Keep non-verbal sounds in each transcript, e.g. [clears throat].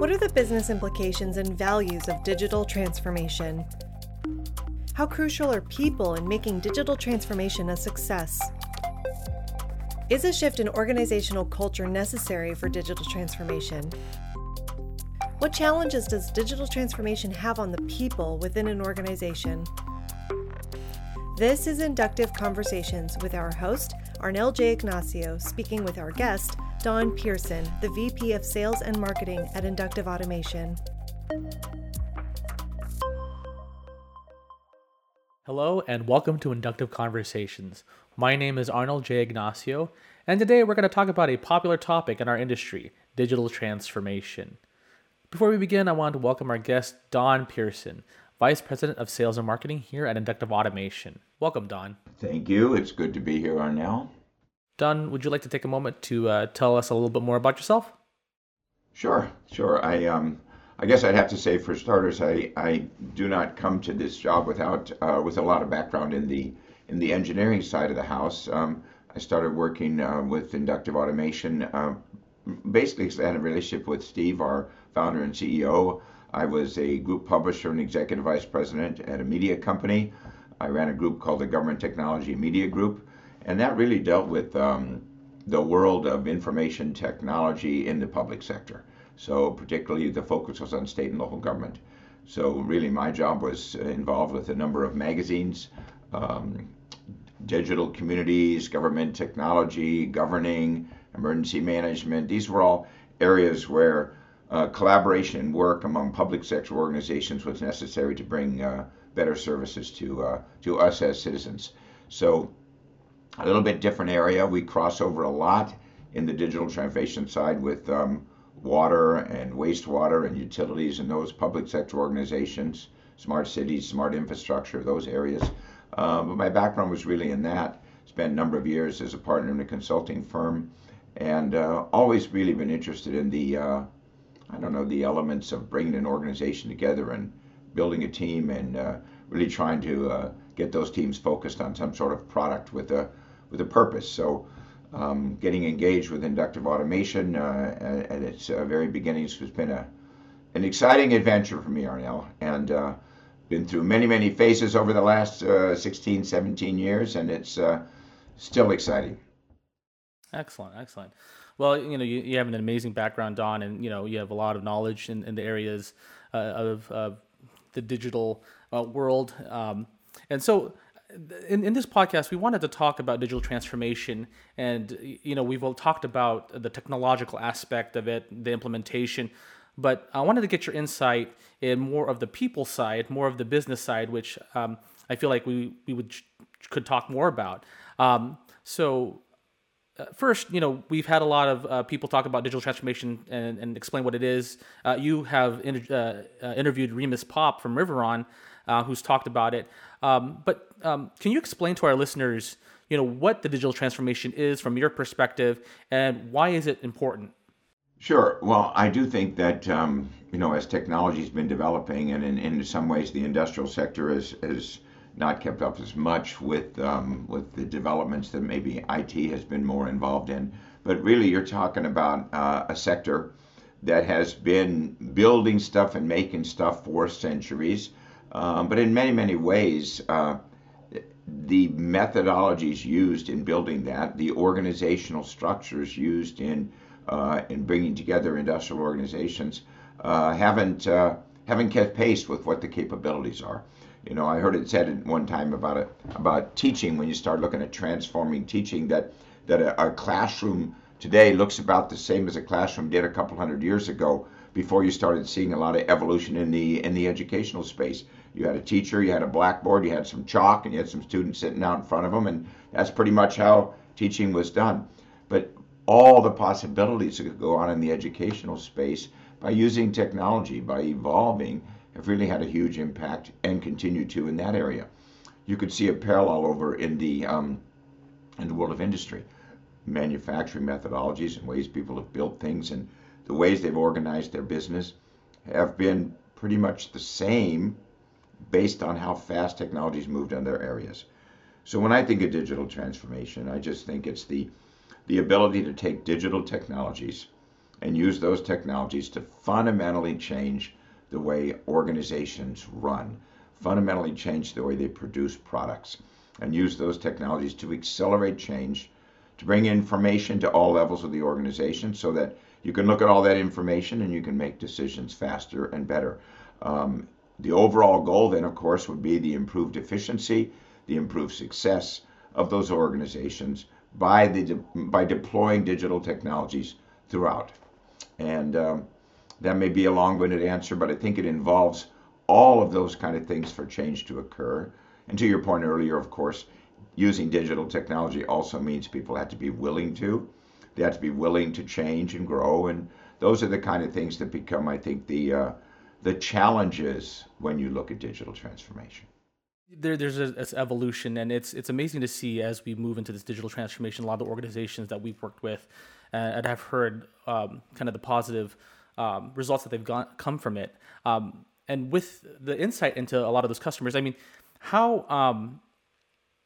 What are the business implications and values of digital transformation? How crucial are people in making digital transformation a success? Is a shift in organizational culture necessary for digital transformation? What challenges does digital transformation have on the people within an organization? This is Inductive Conversations with our host, Arnel J. Ignacio, speaking with our guest, Don Pearson, the VP of Sales and Marketing at Inductive Automation. Hello, and welcome to Inductive Conversations. My name is Arnel J. Ignacio, and today we're going to talk about a popular topic in our industry digital transformation. Before we begin, I want to welcome our guest, Don Pearson, Vice President of Sales and Marketing here at Inductive Automation. Welcome, Don. Thank you. It's good to be here, Arnel. Don, would you like to take a moment to uh, tell us a little bit more about yourself? Sure, sure. I um, I guess I'd have to say, for starters, I, I do not come to this job without uh, with a lot of background in the in the engineering side of the house. Um, I started working uh, with inductive automation uh, basically I had a relationship with Steve, our founder and CEO. I was a group publisher and executive vice president at a media company. I ran a group called the Government Technology Media Group, and that really dealt with um, the world of information technology in the public sector. So, particularly, the focus was on state and local government. So, really, my job was involved with a number of magazines, um, digital communities, government technology, governing, emergency management. These were all areas where uh, collaboration and work among public sector organizations was necessary to bring uh, better services to uh, to us as citizens. So a little bit different area. We cross over a lot in the digital transformation side with um, water and wastewater and utilities and those public sector organizations, smart cities, smart infrastructure, those areas. Uh, but my background was really in that. Spent a number of years as a partner in a consulting firm, and uh, always really been interested in the uh, I don't know, the elements of bringing an organization together and building a team and uh, really trying to uh, get those teams focused on some sort of product with a with a purpose. So, um, getting engaged with inductive automation uh, at, its uh, very beginnings has been a an exciting adventure for me, Arnel, and uh, been through many many phases over the last uh, 16, 17 years, and it's still exciting. Excellent, excellent. Well, you know, you, you have an amazing background, Don, and you know, you have a lot of knowledge in, in the areas uh, of uh, the digital uh, world. Um, and so, in, in this podcast, we wanted to talk about digital transformation, and you know, we've all talked about the technological aspect of it, the implementation. But I wanted to get your insight in more of the people side, more of the business side, which um, I feel like we we would could talk more about. Um, so uh, first, you know, we've had a lot of uh, people talk about digital transformation and, and explain what it is. Uh, you have uh, uh, interviewed Remus Pop from Riveron, uh, who's talked about it. Um, but um, can you explain to our listeners, you know, what the digital transformation is from your perspective, and why is it important? Sure. Well, I do think that um, you know, as technology has been developing, and in, in some ways the industrial sector is not kept up as much with um, with the developments that maybe IT has been more involved in. But really, you're talking about uh, a sector that has been building stuff and making stuff for centuries. Um, but in many, many ways, uh, the methodologies used in building that, the organizational structures used in uh, in bringing together industrial organizations, uh, haven't uh, haven't kept pace with what the capabilities are. You know, I heard it said at one time about it about teaching when you start looking at transforming teaching that that a, a classroom today looks about the same as a classroom did a couple hundred years ago before you started seeing a lot of evolution in the in the educational space. You had a teacher, you had a blackboard, you had some chalk, and you had some students sitting out in front of them, and that's pretty much how teaching was done. But all the possibilities that could go on in the educational space by using technology, by evolving, have really had a huge impact and continue to in that area. You could see a parallel over in the um, in the world of industry, manufacturing methodologies and ways people have built things and the ways they've organized their business have been pretty much the same based on how fast technology's moved in their areas. So when I think of digital transformation, I just think it's the the ability to take digital technologies and use those technologies to fundamentally change the way organizations run, fundamentally change the way they produce products, and use those technologies to accelerate change, to bring information to all levels of the organization so that you can look at all that information and you can make decisions faster and better. Um, the overall goal, then, of course, would be the improved efficiency, the improved success of those organizations by the de- by deploying digital technologies throughout. And um, that may be a long-winded answer, but I think it involves all of those kind of things for change to occur. And to your point earlier, of course, using digital technology also means people have to be willing to. They have to be willing to change and grow, and those are the kind of things that become, I think, the uh, the challenges when you look at digital transformation. There, there's a, this evolution, and it's it's amazing to see as we move into this digital transformation. A lot of the organizations that we've worked with, uh, and have heard um, kind of the positive um, results that they've got, come from it. Um, and with the insight into a lot of those customers, I mean, how um,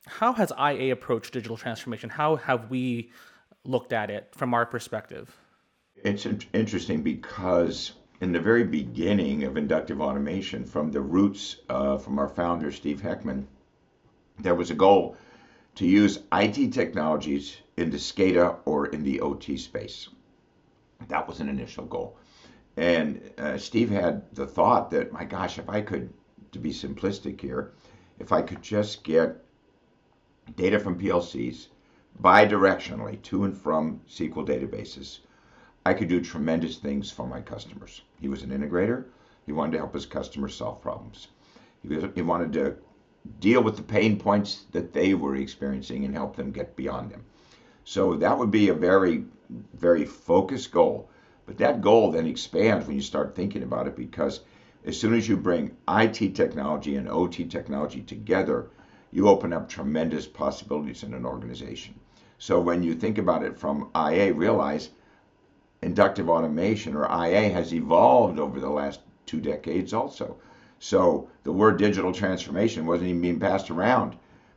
how has IA approached digital transformation? How have we looked at it from our perspective? It's interesting because in the very beginning of inductive automation, from the roots uh, from our founder, Steve Hechtman, there was a goal to use IT technologies in the SCADA or in the OT space. That was an initial goal. And uh, Steve had the thought that, my gosh, if I could, to be simplistic here, if I could just get data from PLCs bidirectionally to and from SQL databases, I could do tremendous things for my customers. He was an integrator. He wanted to help his customers solve problems. He, was, he wanted to deal with the pain points that they were experiencing and help them get beyond them. So that would be a very, very focused goal. But that goal then expands when you start thinking about it because as soon as you bring IT technology and OT technology together, you open up tremendous possibilities in an organization. So when you think about it from IA, realize inductive automation or IA has evolved over the last two decades also. So the word digital transformation wasn't even being passed around.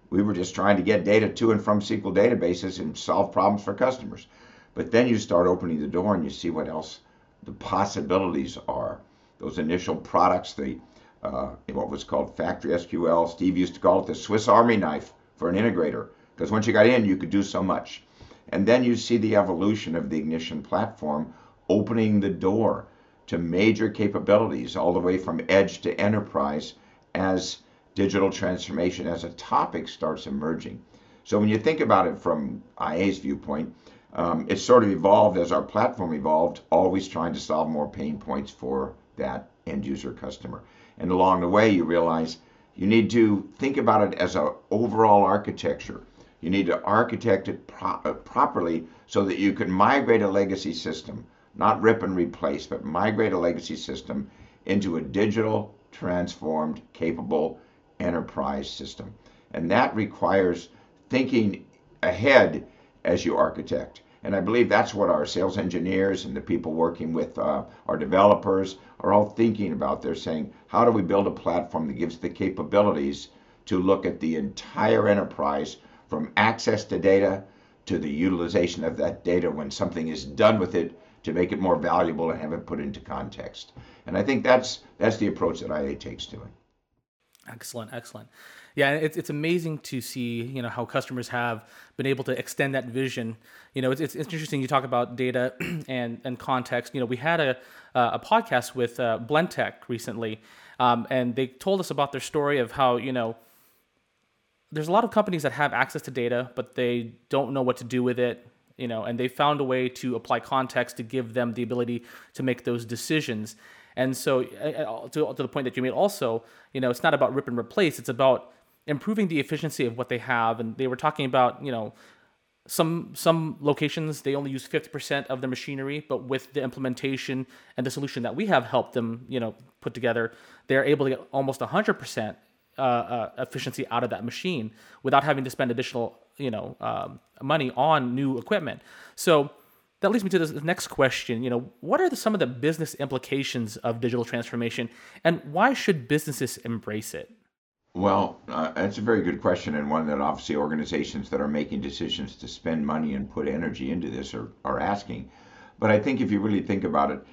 We were just trying to get data to and from SQL databases and solve problems for customers. But then you start opening the door and you see what else the possibilities are. Those initial products, the uh, what was called FactorySQL. Steve used to call it the Swiss Army knife for an integrator because once you got in, you could do so much. And then you see the evolution of the Ignition platform opening the door to major capabilities all the way from edge to enterprise as digital transformation as a topic starts emerging. So when you think about it from IA's viewpoint, um, it sort of evolved as our platform evolved, always trying to solve more pain points for that end user customer. And along the way, you realize you need to think about it as an overall architecture. You need to architect it pro- uh, properly so that you can migrate a legacy system, not rip and replace, but migrate a legacy system into a digital, transformed, capable enterprise system. And that requires thinking ahead as you architect. And I believe that's what our sales engineers and the people working with uh, our developers are all thinking about. They're saying, how do we build a platform that gives the capabilities to look at the entire enterprise from access to data to the utilization of that data when something is done with it to make it more valuable and have it put into context. And I think that's that's the approach that IA takes to it. Excellent, excellent. Yeah, it's it's amazing to see you know how customers have been able to extend that vision. You know, it's it's interesting. You talk about data [clears throat] and and context. You know, we had a a podcast with uh, Blendtec recently, um, and they told us about their story of how you know there's a lot of companies that have access to data, but they don't know what to do with it. You know, and they found a way to apply context to give them the ability to make those decisions. And so, to, to the point that you made, also, you know, it's not about rip and replace. It's about improving the efficiency of what they have. And they were talking about, you know, some some locations they only use 50% of their machinery, but with the implementation and the solution that we have helped them, you know, put together, they're able to get almost 100% uh, uh, efficiency out of that machine without having to spend additional, you know, um, money on new equipment. So that leads me to this next question. You know, what are the, some of the business implications of digital transformation, and why should businesses embrace it? Well, uh, that's a very good question, and one that obviously organizations that are making decisions to spend money and put energy into this are, are asking. But I think if you really think about it,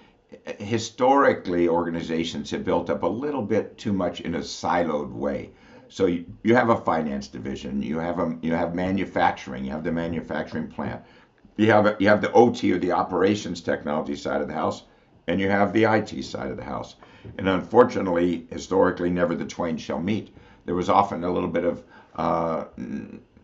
historically, organizations have built up a little bit too much in a siloed way. So you, you have a finance division, you have a you have manufacturing, you have the manufacturing plant, you have a, you have the OT or the operations technology side of the house, and you have the IT side of the house. And unfortunately, historically, never the twain shall meet. There was often a little bit of uh,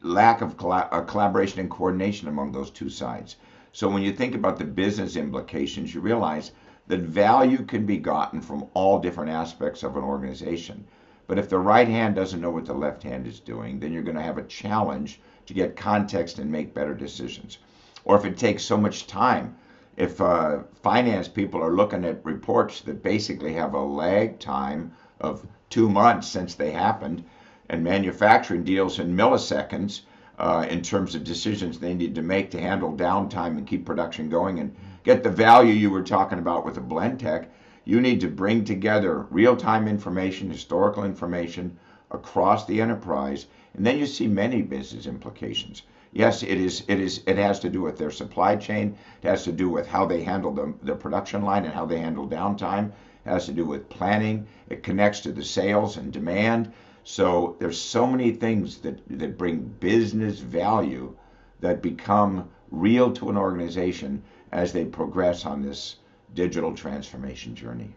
lack of uh, collaboration and coordination among those two sides. So when you think about the business implications, you realize that value can be gotten from all different aspects of an organization. But if the right hand doesn't know what the left hand is doing, then you're going to have a challenge to get context and make better decisions. Or if it takes so much time, if uh, finance people are looking at reports that basically have a lag time of two months since they happened, and manufacturing deals in milliseconds uh, in terms of decisions they need to make to handle downtime and keep production going and get the value you were talking about with the Blendtec, you need to bring together real-time information, historical information across the enterprise, and then you see many business implications. Yes, it is. It is. It has to do with their supply chain. It has to do with how they handle the, the production line and how they handle downtime. It has to do with planning. It connects to the sales and demand. So there's so many things that that bring business value that become real to an organization as they progress on this digital transformation journey.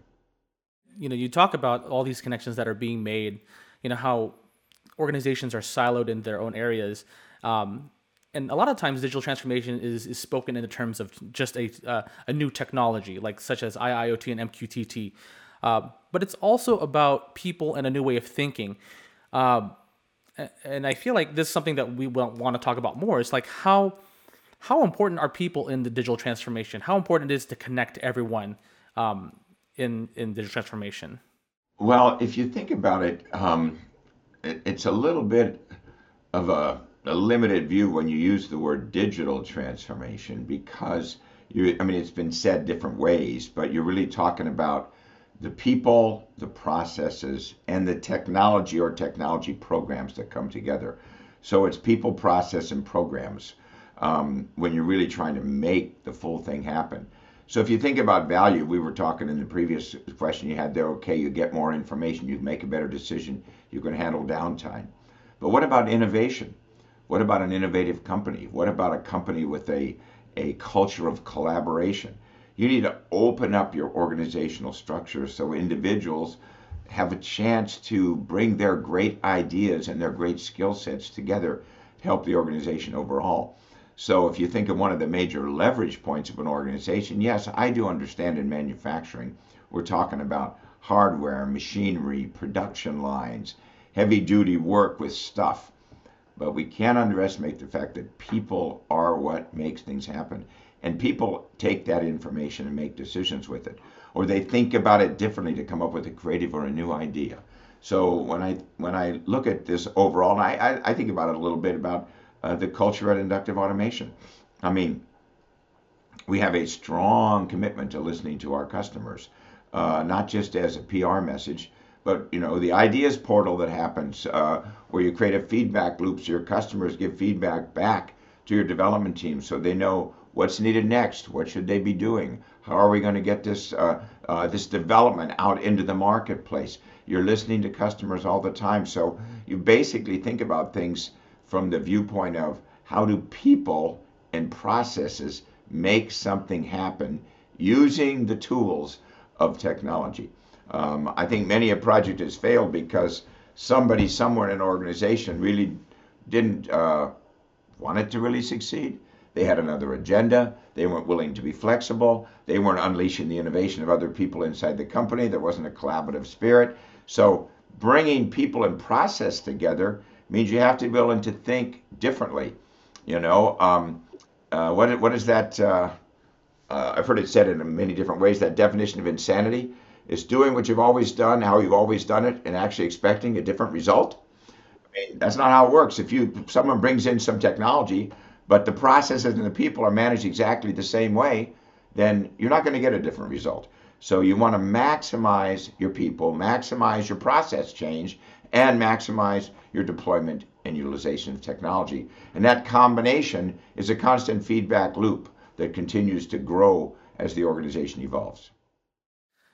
You know, you talk about all these connections that are being made, you know, how organizations are siloed in their own areas. Um, and a lot of times digital transformation is, is spoken in the terms of just a, uh, a new technology, like such as IIoT and MQTT. Uh, but it's also about people and a new way of thinking. Uh, and I feel like this is something that we want to talk about more. It's like how how important are people in the digital transformation? How important it is to connect everyone um, in in digital transformation? Well, if you think about it, um, it, it's a little bit of a, a limited view when you use the word digital transformation because you. I mean, it's been said different ways, but you're really talking about the people, the processes, and the technology or technology programs that come together. So it's people, process, and programs um, when you're really trying to make the full thing happen. So if you think about value, we were talking in the previous question you had there, okay, you get more information, you make a better decision, you can handle downtime. But what about innovation? What about an innovative company? What about a company with a, a culture of collaboration? You need to open up your organizational structure so individuals have a chance to bring their great ideas and their great skill sets together to help the organization overall. So if you think of one of the major leverage points of an organization, yes, I do understand in manufacturing, we're talking about hardware, machinery, production lines, heavy duty work with stuff. But we can't underestimate the fact that people are what makes things happen. And people take that information and make decisions with it. Or they think about it differently to come up with a creative or a new idea. So when I when I look at this overall, and I, I, I think about it a little bit about uh, the culture at Inductive Automation. I mean, we have a strong commitment to listening to our customers, uh, not just as a PR message, but you know the ideas portal that happens uh, where you create a feedback loop so your customers give feedback back to your development team so they know what's needed next, what should they be doing, how are we going to get this uh, uh, this development out into the marketplace. You're listening to customers all the time, so you basically think about things from the viewpoint of how do people and processes make something happen using the tools of technology. Um, I think many a project has failed because somebody somewhere in an organization really didn't uh, want it to really succeed. They had another agenda. They weren't willing to be flexible. They weren't unleashing the innovation of other people inside the company. There wasn't a collaborative spirit. So bringing people and process together means you have to be willing to think differently. You know, um, uh, what what is that? Uh, uh, I've heard it said in many different ways. That definition of insanity is doing what you've always done, how you've always done it, and actually expecting a different result. I mean, that's not how it works. If you someone brings in some technology, but the processes and the people are managed exactly the same way, then you're not going to get a different result. So you want to maximize your people, maximize your process change, and maximize your deployment and utilization of technology. And that combination is a constant feedback loop that continues to grow as the organization evolves.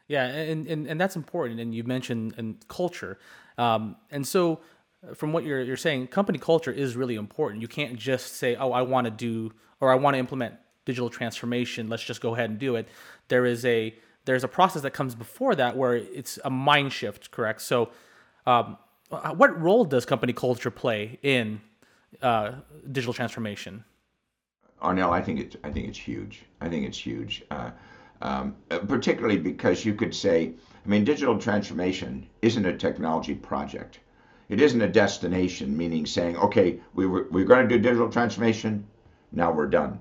Yeah, and, and, and that's important. And you mentioned and culture. Um, and so, uh, from what you're, you're saying, company culture is really important. You can't just say, oh, I want to do or I want to implement digital transformation. Let's just go ahead and do it. There is a there's a process that comes before that where it's a mind shift, correct? So, um, what role does company culture play in uh, digital transformation? Arnel, I think it's I think it's huge. I think it's huge, uh, um, particularly because you could say, I mean, digital transformation isn't a technology project. It isn't a destination, meaning saying, okay, we were, we're going to do digital transformation, now we're done.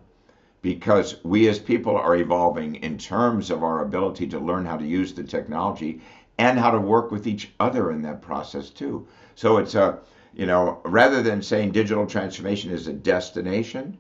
Because we as people are evolving in terms of our ability to learn how to use the technology and how to work with each other in that process too. So it's a, you know, rather than saying digital transformation is a destination,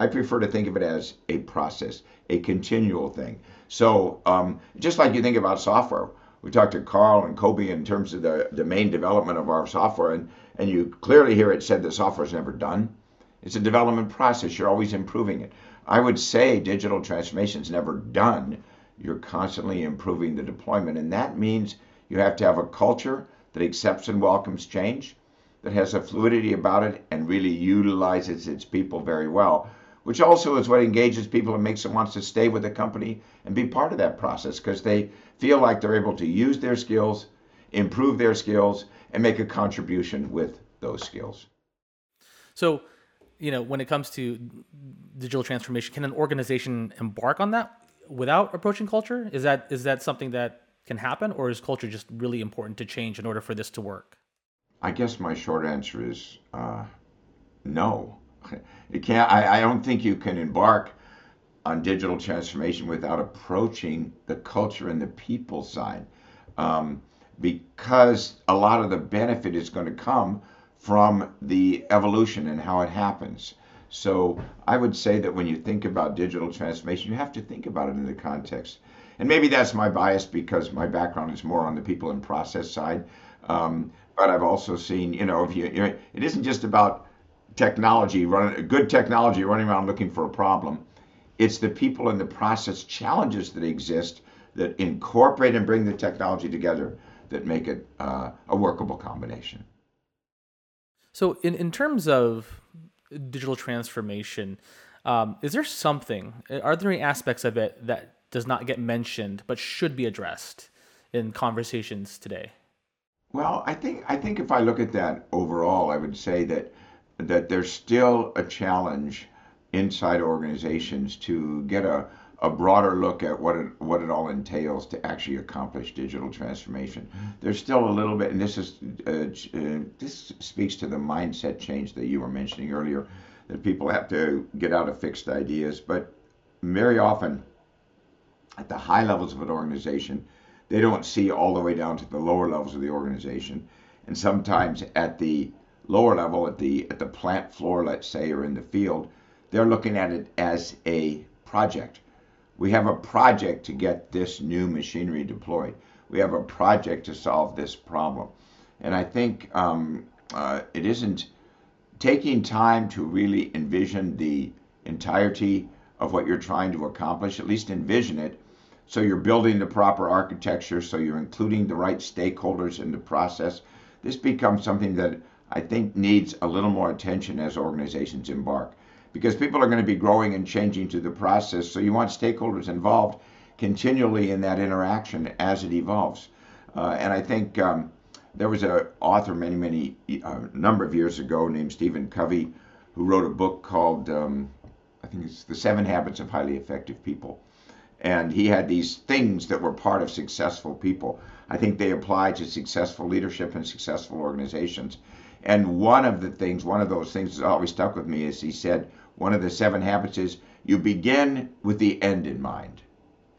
I prefer to think of it as a process, a continual thing. So um, just like you think about software, we talked to Carl and Colby in terms of the, the main development of our software, and, and you clearly hear it said the software is never done. It's a development process. You're always improving it. I would say digital transformation is never done. You're constantly improving the deployment, and that means you have to have a culture that accepts and welcomes change, that has a fluidity about it, and really utilizes its people very well which also is what engages people and makes them want to stay with the company and be part of that process because they feel like they're able to use their skills, improve their skills, and make a contribution with those skills. So, you know, when it comes to digital transformation, can an organization embark on that without approaching culture? Is that is that something that can happen, or is culture just really important to change in order for this to work? I guess my short answer is uh, no. [laughs] You can't. I, I don't think you can embark on digital transformation without approaching the culture and the people side, um, because a lot of the benefit is going to come from the evolution and how it happens. So I would say that when you think about digital transformation, you have to think about it in the context. And maybe that's my bias because my background is more on the people and process side. Um, but I've also seen, you know, if you, you know, it isn't just about technology running good technology running around looking for a problem. It's the people and the process challenges that exist that incorporate and bring the technology together that make it uh, a workable combination. So, in, in terms of digital transformation, um, is there something, are there any aspects of it that does not get mentioned but should be addressed in conversations today? Well, I think I think if I look at that overall, I would say that that there's still a challenge inside organizations to get a, a broader look at what it what it all entails to actually accomplish digital transformation. There's still a little bit, and this is uh, uh, this speaks to the mindset change that you were mentioning earlier, that people have to get out of fixed ideas. But very often, at the high levels of an organization, they don't see all the way down to the lower levels of the organization, and sometimes at the lower level at the at the plant floor, let's say, or in the field, they're looking at it as a project. We have a project to get this new machinery deployed. We have a project to solve this problem, and I think um, uh, it isn't taking time to really envision the entirety of what you're trying to accomplish. At least envision it. So you're building the proper architecture. So you're including the right stakeholders in the process. This becomes something that I think needs a little more attention as organizations embark because people are going to be growing and changing through the process. So you want stakeholders involved continually in that interaction as it evolves. Uh, and I think um, there was an author many, many, uh, number of years ago named Stephen Covey who wrote a book called, um, I think it's The Seven Habits of Highly Effective People. And he had these things that were part of successful people. I think they apply to successful leadership and successful organizations. And one of the things, one of those things that always stuck with me is he said, one of the seven habits is you begin with the end in mind.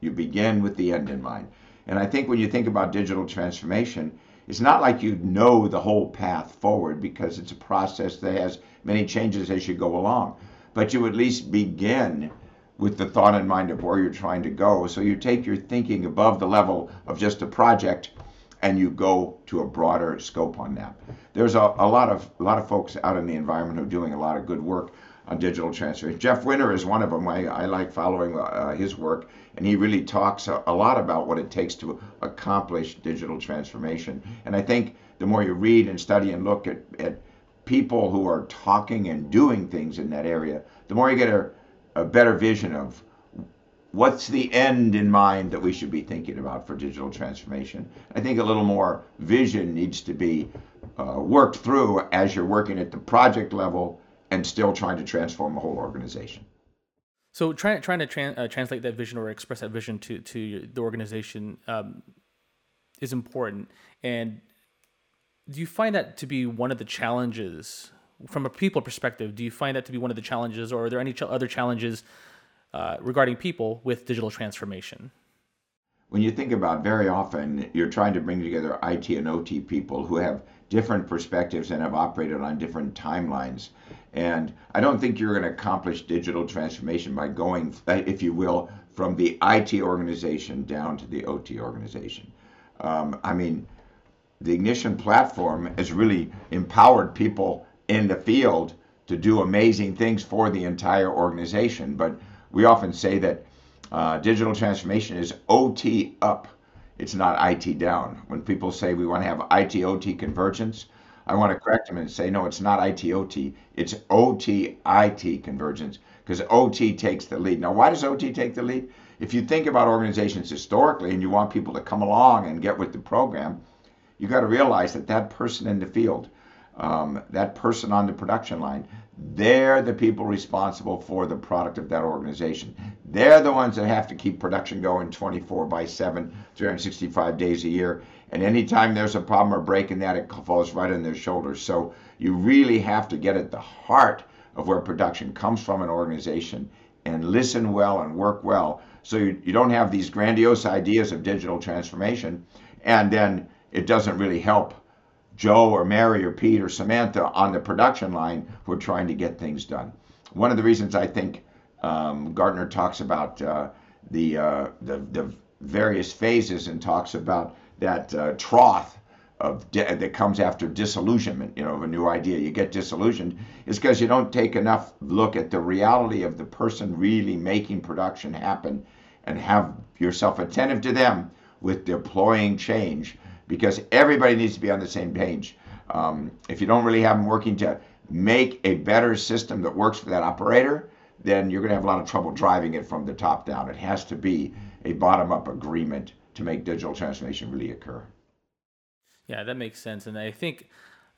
You begin with the end in mind. And I think when you think about digital transformation, it's not like you know the whole path forward because it's a process that has many changes as you go along. But you at least begin with the thought in mind of where you're trying to go. So you take your thinking above the level of just a project and you go to a broader scope on that. There's a, a lot of a lot of folks out in the environment who are doing a lot of good work on digital transformation. Jeff Winter is one of them. I, I like following uh, his work, and he really talks a, a, lot about what it takes to accomplish digital transformation. And I think the more you read and study and look at, at people who are talking and doing things in that area, the more you get a, a better vision of what's the end in mind that we should be thinking about for digital transformation. I think a little more vision needs to be uh, worked through as you're working at the project level and still trying to transform a whole organization. So trying trying to uh, translate that vision or express that vision to to the organization um, is important. And do you find that to be one of the challenges from a people perspective? Do you find that to be one of the challenges, or are there any ch- other challenges uh, regarding people with digital transformation? When you think about very often, you're trying to bring together IT and OT people who have different perspectives and have operated on different timelines. And I don't think you're going to accomplish digital transformation by going, if you will, from the IT organization down to the OT organization. Um, I mean, the Ignition platform has really empowered people in the field to do amazing things for the entire organization. But we often say that uh, digital transformation is OT up it's not IT down. When people say we want to have IT OT convergence, I want to correct them and say, no, it's not IT OT, it's OT IT convergence because OT takes the lead. Now, why does OT take the lead? If you think about organizations historically and you want people to come along and get with the program, you got to realize that that person in the field, um, that person on the production line, they're the people responsible for the product of that organization. They're the ones that have to keep production going 24 by 7, 365 days a year. And anytime there's a problem or break in that, it falls right on their shoulders. So you really have to get at the heart of where production comes from an organization and listen well and work well. So you, you don't have these grandiose ideas of digital transformation and then it doesn't really help Joe or Mary or Pete or Samantha on the production line who are trying to get things done. One of the reasons I think um, Gartner talks about uh, the, uh, the, the various phases and talks about that uh, trough of that comes after disillusionment, you know, of a new idea. You get disillusioned is because you don't take enough look at the reality of the person really making production happen and have yourself attentive to them with deploying change because everybody needs to be on the same page. Um, if you don't really have them working to make a better system that works for that operator, then you're going to have a lot of trouble driving it from the top down. It has to be a bottom up agreement to make digital transformation really occur. Yeah, that makes sense. And I think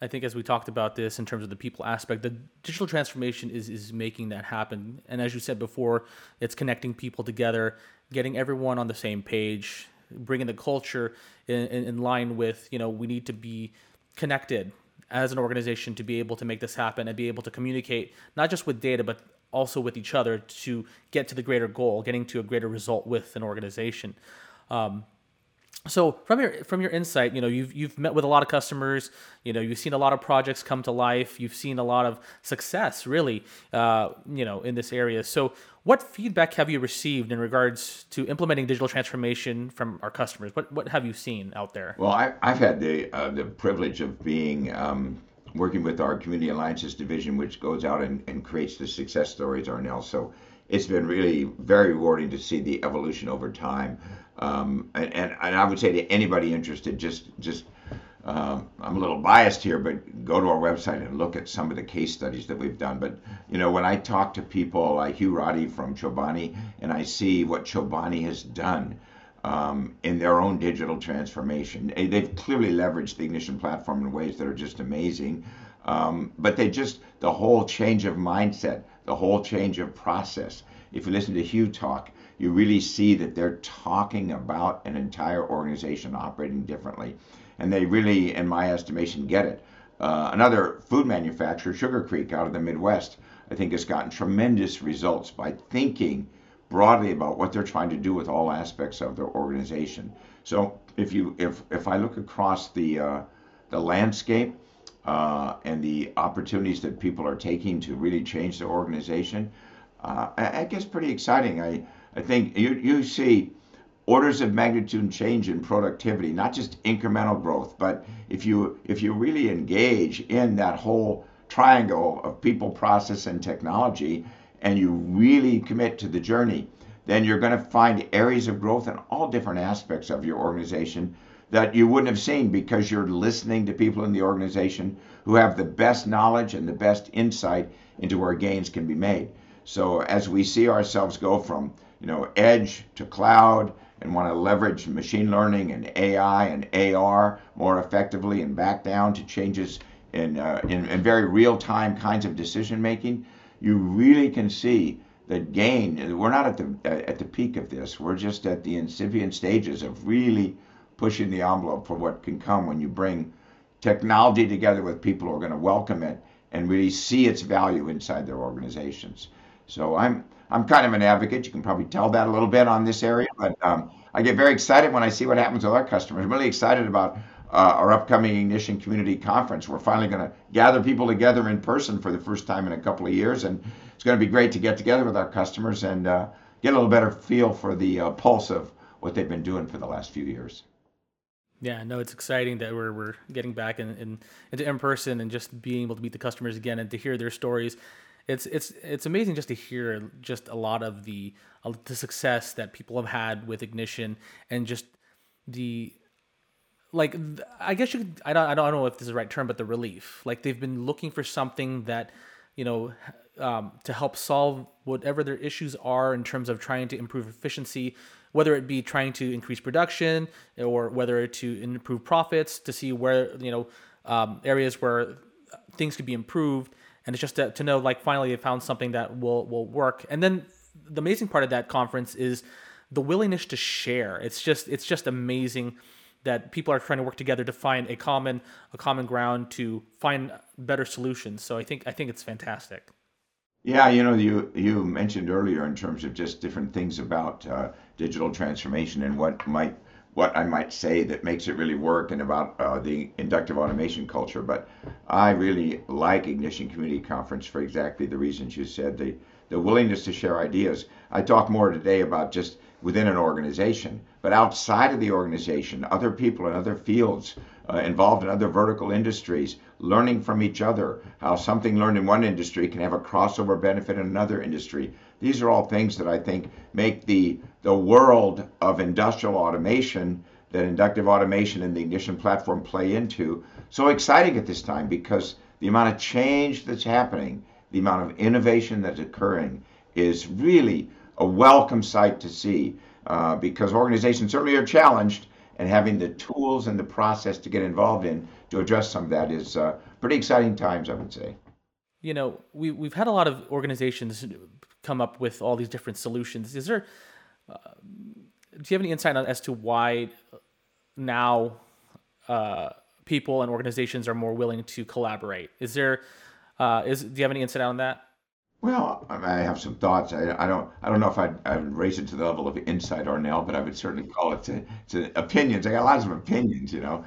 I think as we talked about this in terms of the people aspect, the digital transformation is is making that happen. And as you said before, it's connecting people together, getting everyone on the same page, bringing the culture in, in, in line with you know we need to be connected as an organization to be able to make this happen and be able to communicate not just with data but also with each other to get to the greater goal, getting to a greater result with an organization. Um, so from your from your insight, you know you've you've met with a lot of customers. You know you've seen a lot of projects come to life. You've seen a lot of success, really, uh, you know, in this area. So what feedback have you received in regards to implementing digital transformation from our customers? What what have you seen out there? Well, I, have had the uh, the privilege of being um, working with our community alliances division, which goes out and, and creates the success stories, Arnel. So it's been really very rewarding to see the evolution over time. Um, and, and, and I would say to anybody interested, just just uh, I'm a little biased here, but go to our website and look at some of the case studies that we've done. But you know, when I talk to people like Hugh Roddy from Chobani, and I see what Chobani has done um, in their own digital transformation, they've clearly leveraged the Ignition platform in ways that are just amazing. Um, but they just the whole change of mindset, the whole change of process. If you listen to Hugh talk, you really see that they're talking about an entire organization operating differently. And they really, in my estimation, get it. Uh, another food manufacturer, Sugar Creek, out of the Midwest, I think has gotten tremendous results by thinking broadly about what they're trying to do with all aspects of their organization. So if you if if I look across the uh, the landscape uh, and the opportunities that people are taking to really change their organization, uh, I, I guess pretty exciting. I I think you, you see orders of magnitude change in productivity, not just incremental growth, but if you if you really engage in that whole triangle of people, process, and technology, and you really commit to the journey, then you're going to find areas of growth in all different aspects of your organization that you wouldn't have seen because you're listening to people in the organization who have the best knowledge and the best insight into where gains can be made. So as we see ourselves go from, you know, edge to cloud and want to leverage machine learning and AI and AR more effectively and back down to changes in, uh, in, in very real time kinds of decision making, you really can see that gain. We're not at the at the peak of this. We're just at the incipient stages of really pushing the envelope for what can come when you bring technology together with people who are going to welcome it and really see its value inside their organizations. So I'm I'm kind of an advocate. You can probably tell that a little bit on this area, but um, I get very excited when I see what happens with our customers. I'm really excited about uh, our upcoming Ignition Community Conference. We're finally going to gather people together in person for the first time in a couple of years, and it's going to be great to get together with our customers and uh, get a little better feel for the uh, pulse of what they've been doing for the last few years. Yeah, no, it's exciting that we're, we're getting back in, in, into in person and just being able to meet the customers again and to hear their stories. It's it's it's amazing just to hear just a lot of the uh, the success that people have had with Ignition and just the like I guess you could, I don't I don't know if this is the right term, but the relief. Like they've been looking for something that you know um, to help solve whatever their issues are in terms of trying to improve efficiency, whether it be trying to increase production or whether to improve profits, to see where you know um, areas where things could be improved, and it's just to, to know like finally they found something that will will work. And then the amazing part of that conference is the willingness to share. It's just it's just amazing that people are trying to work together to find a common a common ground to find better solutions. So I think I think it's fantastic. Yeah, you know, you you mentioned earlier in terms of just different things about uh, digital transformation and what might what I might say that makes it really work and about uh, the inductive automation culture. But I really like Ignition Community Conference for exactly the reasons you said the the willingness to share ideas. I talk more today about just within an organization, but outside of the organization, other people in other fields uh, involved in other vertical industries, learning from each other, how something learned in one industry can have a crossover benefit in another industry. These are all things that I think make the, the world of industrial automation that inductive automation and the ignition platform play into so exciting at this time because the amount of change that's happening, the amount of innovation that's occurring is really a welcome sight to see uh, because organizations certainly are challenged and having the tools and the process to get involved in to address some of that is uh, pretty exciting times, I would say. You know, we, we've had a lot of organizations come up with all these different solutions. Is there, uh, do you have any insight on, as to why now uh, people and organizations are more willing to collaborate? Is there, uh, is, do you have any insight on that? Well, I have some thoughts. I, I don't. I don't know if I'd, I'd raise it to the level of insight, Arnel, but I would certainly call it to, to opinions. I got lots of opinions, you know.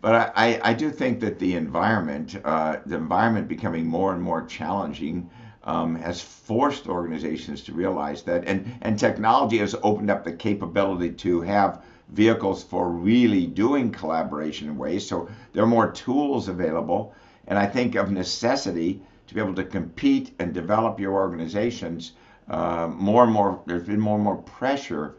But I, I do think that the environment, uh, the environment becoming more and more challenging, um, has forced organizations to realize that, and and technology has opened up the capability to have vehicles for really doing collaboration in ways. So there are more tools available, and I think of necessity to be able to compete and develop your organizations, uh, more and more, there's been more and more pressure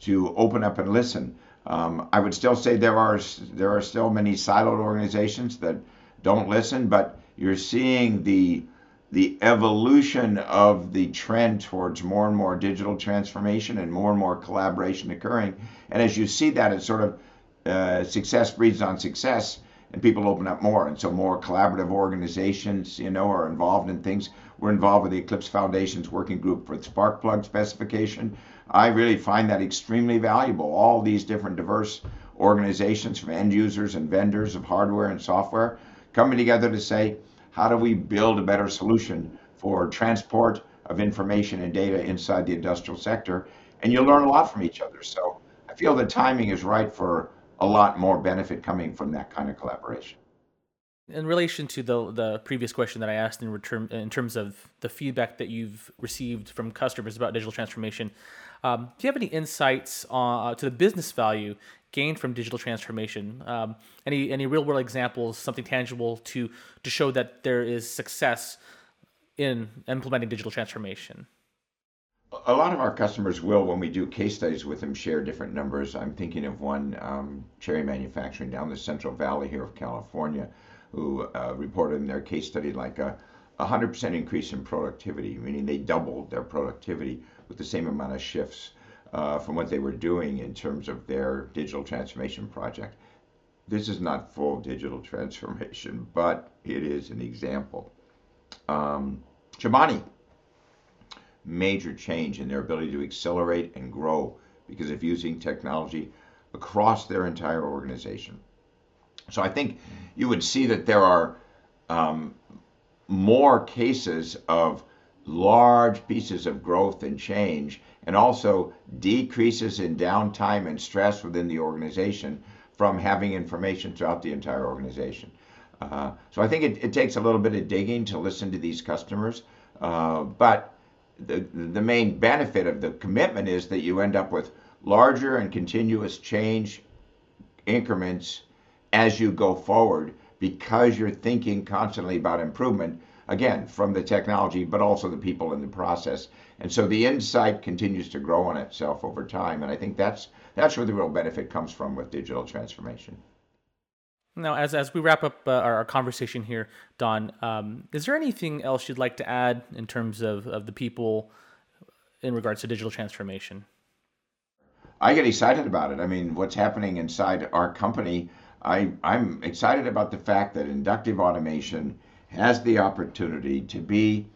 to open up and listen. Um, I would still say there are there are still many siloed organizations that don't listen, but you're seeing the the evolution of the trend towards more and more digital transformation and more and more collaboration occurring. And as you see that, it's sort of uh, success breeds on success and people open up more. And so more collaborative organizations, you know, are involved in things. We're involved with the Eclipse Foundation's working group for the Sparkplug specification. I really find that extremely valuable. All these different diverse organizations from end users and vendors of hardware and software coming together to say, how do we build a better solution for transport of information and data inside the industrial sector? And you learn a lot from each other. So I feel the timing is right for a lot more benefit coming from that kind of collaboration. In relation to the the previous question that I asked in return, in terms of the feedback that you've received from customers about digital transformation, um, do you have any insights uh, to the business value gained from digital transformation? Um, any any real world examples, something tangible to to show that there is success in implementing digital transformation? A lot of our customers will, when we do case studies with them, share different numbers. I'm thinking of one um, cherry manufacturing down the Central Valley here of California, who uh, reported in their case study like a 100% increase in productivity, meaning they doubled their productivity with the same amount of shifts uh, from what they were doing in terms of their digital transformation project. This is not full digital transformation, but it is an example. Um, major change in their ability to accelerate and grow because of using technology across their entire organization. So I think you would see that there are um, more cases of large pieces of growth and change and also decreases in downtime and stress within the organization from having information throughout the entire organization. Uh, so I think it, it, takes a little bit of digging to listen to these customers, uh, but the, the main benefit of the commitment is that you end up with larger and continuous change increments as you go forward because you're thinking constantly about improvement again, from the technology, but also the people in the process. And so the insight continues to grow on itself over time. And I think that's that's where the real benefit comes from with digital transformation. Now, as, as we wrap up uh, our, our, conversation here, Don, um, is there anything else you'd like to add in terms of, of the people in regards to digital transformation? I get excited about it. I mean, what's happening inside our company, I, I'm excited about the fact that inductive automation has the opportunity to be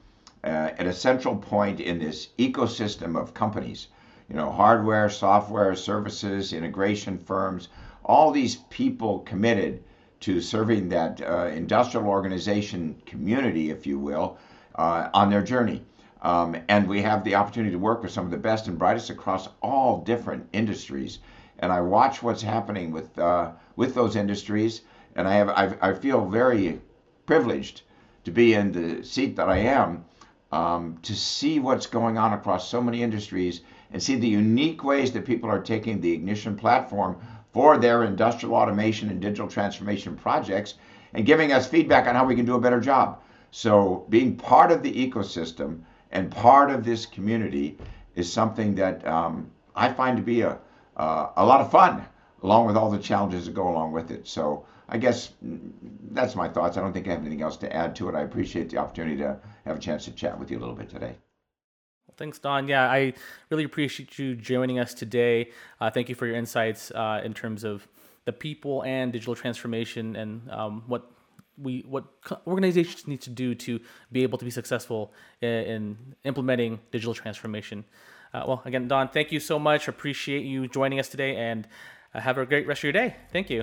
uh, at a central point in this ecosystem of companies. You know, hardware, software, services, integration firms, all these people committed to serving that uh, industrial organization community, if you will, uh, on their journey. Um, and we have the opportunity to work with some of the best and brightest across all different industries. And I watch what's happening with uh, with those industries, and I have I've, I feel very privileged to be in the seat that I am, um, to see what's going on across so many industries and see the unique ways that people are taking the Ignition platform for their industrial automation and digital transformation projects and giving us feedback on how we can do a better job. So, being part of the ecosystem and part of this community is something that um, I find to be a, uh, a lot of fun, along with all the challenges that go along with it. So, I guess that's my thoughts. I don't think I have anything else to add to it. I appreciate the opportunity to have a chance to chat with you a little bit today. Well, thanks, Don. Yeah, I really appreciate you joining us today. Uh, thank you for your insights uh, in terms of the people and digital transformation and um, what we what organizations need to do to be able to be successful in, in implementing digital transformation. Uh, well, again, Don, thank you so much. Appreciate you joining us today, and uh, have a great rest of your day. Thank you.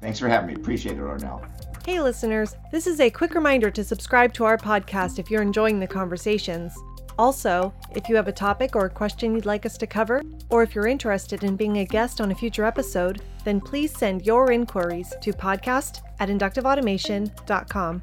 Thanks for having me. Appreciate it, Arnel. Hey, listeners. This is a quick reminder to subscribe to our podcast if you're enjoying the conversations. Also, if you have a topic or a question you'd like us to cover, or if you're interested in being a guest on a future episode, then please send your inquiries to podcast at inductiveautomation.com.